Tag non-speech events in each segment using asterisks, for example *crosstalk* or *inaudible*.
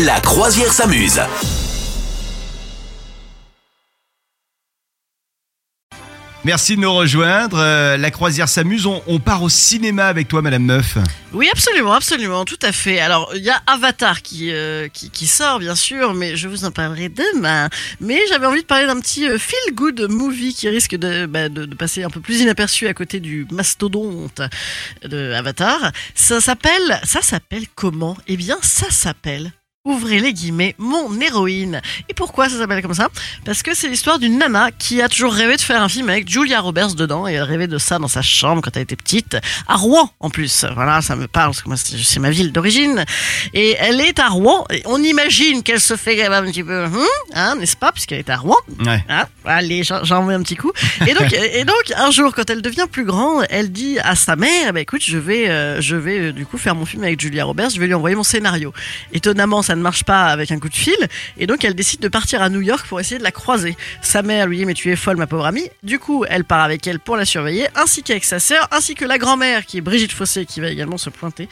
La croisière s'amuse. Merci de nous rejoindre. Euh, la croisière s'amuse. On, on part au cinéma avec toi, Madame Meuf. Oui, absolument, absolument, tout à fait. Alors, il y a Avatar qui, euh, qui, qui sort, bien sûr, mais je vous en parlerai demain. Mais j'avais envie de parler d'un petit euh, feel-good movie qui risque de, bah, de, de passer un peu plus inaperçu à côté du mastodonte de Avatar. Ça s'appelle, ça s'appelle comment? Eh bien, ça s'appelle Ouvrez les guillemets, mon héroïne. Et pourquoi ça s'appelle comme ça? Parce que c'est l'histoire d'une nana qui a toujours rêvé de faire un film avec Julia Roberts dedans et elle rêvait de ça dans sa chambre quand elle était petite, à Rouen en plus. Voilà, ça me parle parce que moi c'est ma ville d'origine. Et elle est à Rouen. Et on imagine qu'elle se fait un petit peu, hum, hein, n'est-ce pas? Puisqu'elle est à Rouen. Ouais. Hein Allez, j'en j'en mets un petit coup. Et donc, *laughs* et donc, un jour, quand elle devient plus grande, elle dit à sa mère, bah, écoute, je vais, euh, je vais euh, du coup faire mon film avec Julia Roberts, je vais lui envoyer mon scénario. Étonnamment, ça ne marche pas avec un coup de fil, et donc elle décide de partir à New York pour essayer de la croiser. Sa mère lui dit, mais tu es folle, ma pauvre amie. Du coup, elle part avec elle pour la surveiller, ainsi qu'avec sa sœur, ainsi que la grand-mère, qui est Brigitte Fossé, qui va également se pointer.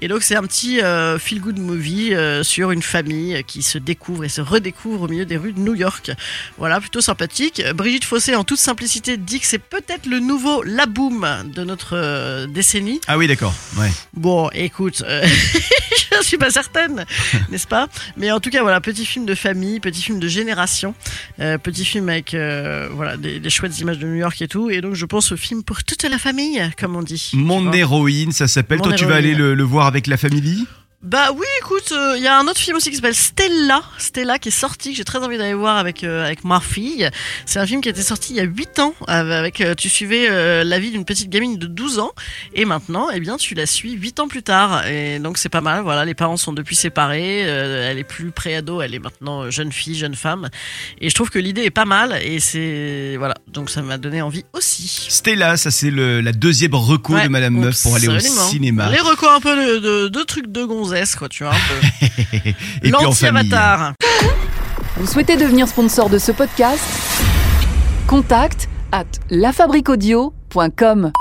Et donc, c'est un petit euh, feel-good movie euh, sur une famille qui se découvre et se redécouvre au milieu des rues de New York. Voilà, plutôt sympathique. Brigitte Fossé, en toute simplicité, dit que c'est peut-être le nouveau La Boom de notre euh, décennie. Ah oui, d'accord. Ouais. Bon, écoute, euh, *laughs* *laughs* je suis pas certaine, *laughs* n'est-ce pas? Mais en tout cas, voilà, petit film de famille, petit film de génération, euh, petit film avec euh, voilà des, des chouettes images de New York et tout. Et donc, je pense au film pour toute la famille, comme on dit. Mon héroïne, ça s'appelle. Toi, tu vas aller le voir avec la famille? Bah oui, écoute, il y a un autre film aussi qui s'appelle Stella, Stella qui est sorti, que j'ai très envie d'aller voir avec euh, avec ma fille. C'est un film qui était sorti il y a 8 ans, euh, avec euh, tu suivais euh, la vie d'une petite gamine de 12 ans, et maintenant, eh bien, tu la suis 8 ans plus tard, et donc c'est pas mal. Voilà, les parents sont depuis séparés, euh, elle est plus pré-ado, elle est maintenant euh, jeune fille, jeune femme, et je trouve que l'idée est pas mal, et c'est voilà, donc ça m'a donné envie aussi. Stella, ça c'est le- la deuxième recours Ouais, de Madame Meuf pour aller au cinéma. Les recours un peu de, de, de trucs de gonzesse, quoi, tu vois, un peu. *laughs* Et puis en famille. L'anti-avatar. Vous souhaitez devenir sponsor de ce podcast? Contact à lafabriquaudio.com.